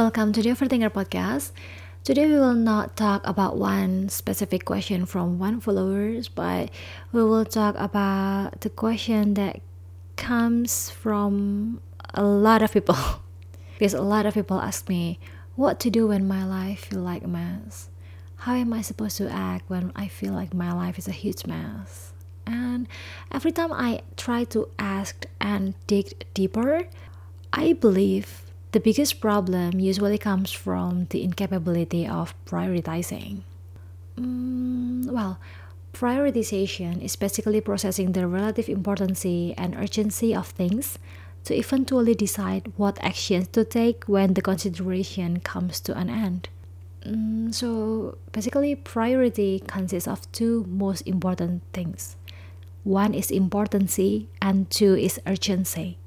welcome to the Overthinker podcast. Today we will not talk about one specific question from one followers, but we will talk about the question that comes from a lot of people. because a lot of people ask me what to do when my life feel like a mess. How am I supposed to act when I feel like my life is a huge mess? And every time I try to ask and dig deeper, I believe the biggest problem usually comes from the incapability of prioritizing. Mm, well, prioritization is basically processing the relative importance and urgency of things to eventually decide what actions to take when the consideration comes to an end. Mm, so basically, priority consists of two most important things. One is importance and two is urgency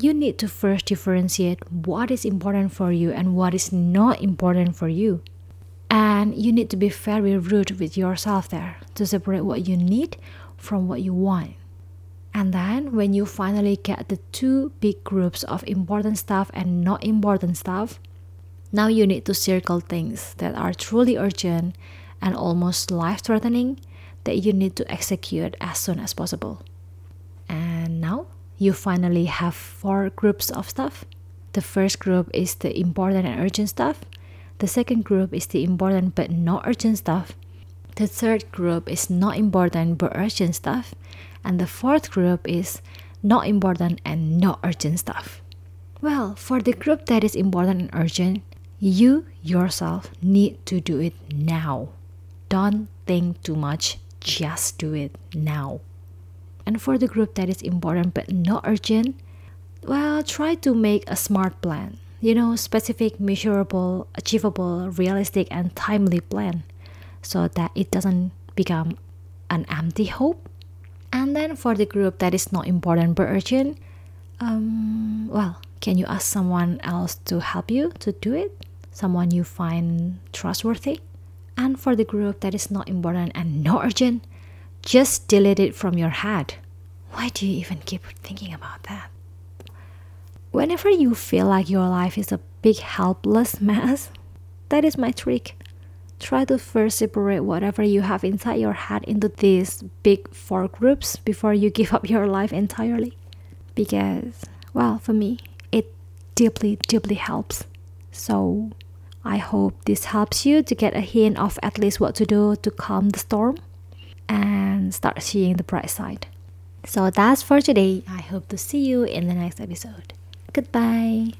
you need to first differentiate what is important for you and what is not important for you. And you need to be very rude with yourself there to separate what you need from what you want. And then when you finally get the two big groups of important stuff and not important stuff, now you need to circle things that are truly urgent and almost life threatening that you need to execute as soon as possible. And you finally have four groups of stuff. The first group is the important and urgent stuff. The second group is the important but not urgent stuff. The third group is not important but urgent stuff. And the fourth group is not important and not urgent stuff. Well, for the group that is important and urgent, you yourself need to do it now. Don't think too much, just do it now. And for the group that is important but not urgent, well, try to make a smart plan. You know, specific, measurable, achievable, realistic, and timely plan so that it doesn't become an empty hope. And then for the group that is not important but urgent, um, well, can you ask someone else to help you to do it? Someone you find trustworthy? And for the group that is not important and not urgent, just delete it from your head. Why do you even keep thinking about that? Whenever you feel like your life is a big helpless mess, that is my trick. Try to first separate whatever you have inside your head into these big four groups before you give up your life entirely. Because, well, for me, it deeply, deeply helps. So, I hope this helps you to get a hint of at least what to do to calm the storm and start seeing the bright side. So that's for today. I hope to see you in the next episode. Goodbye.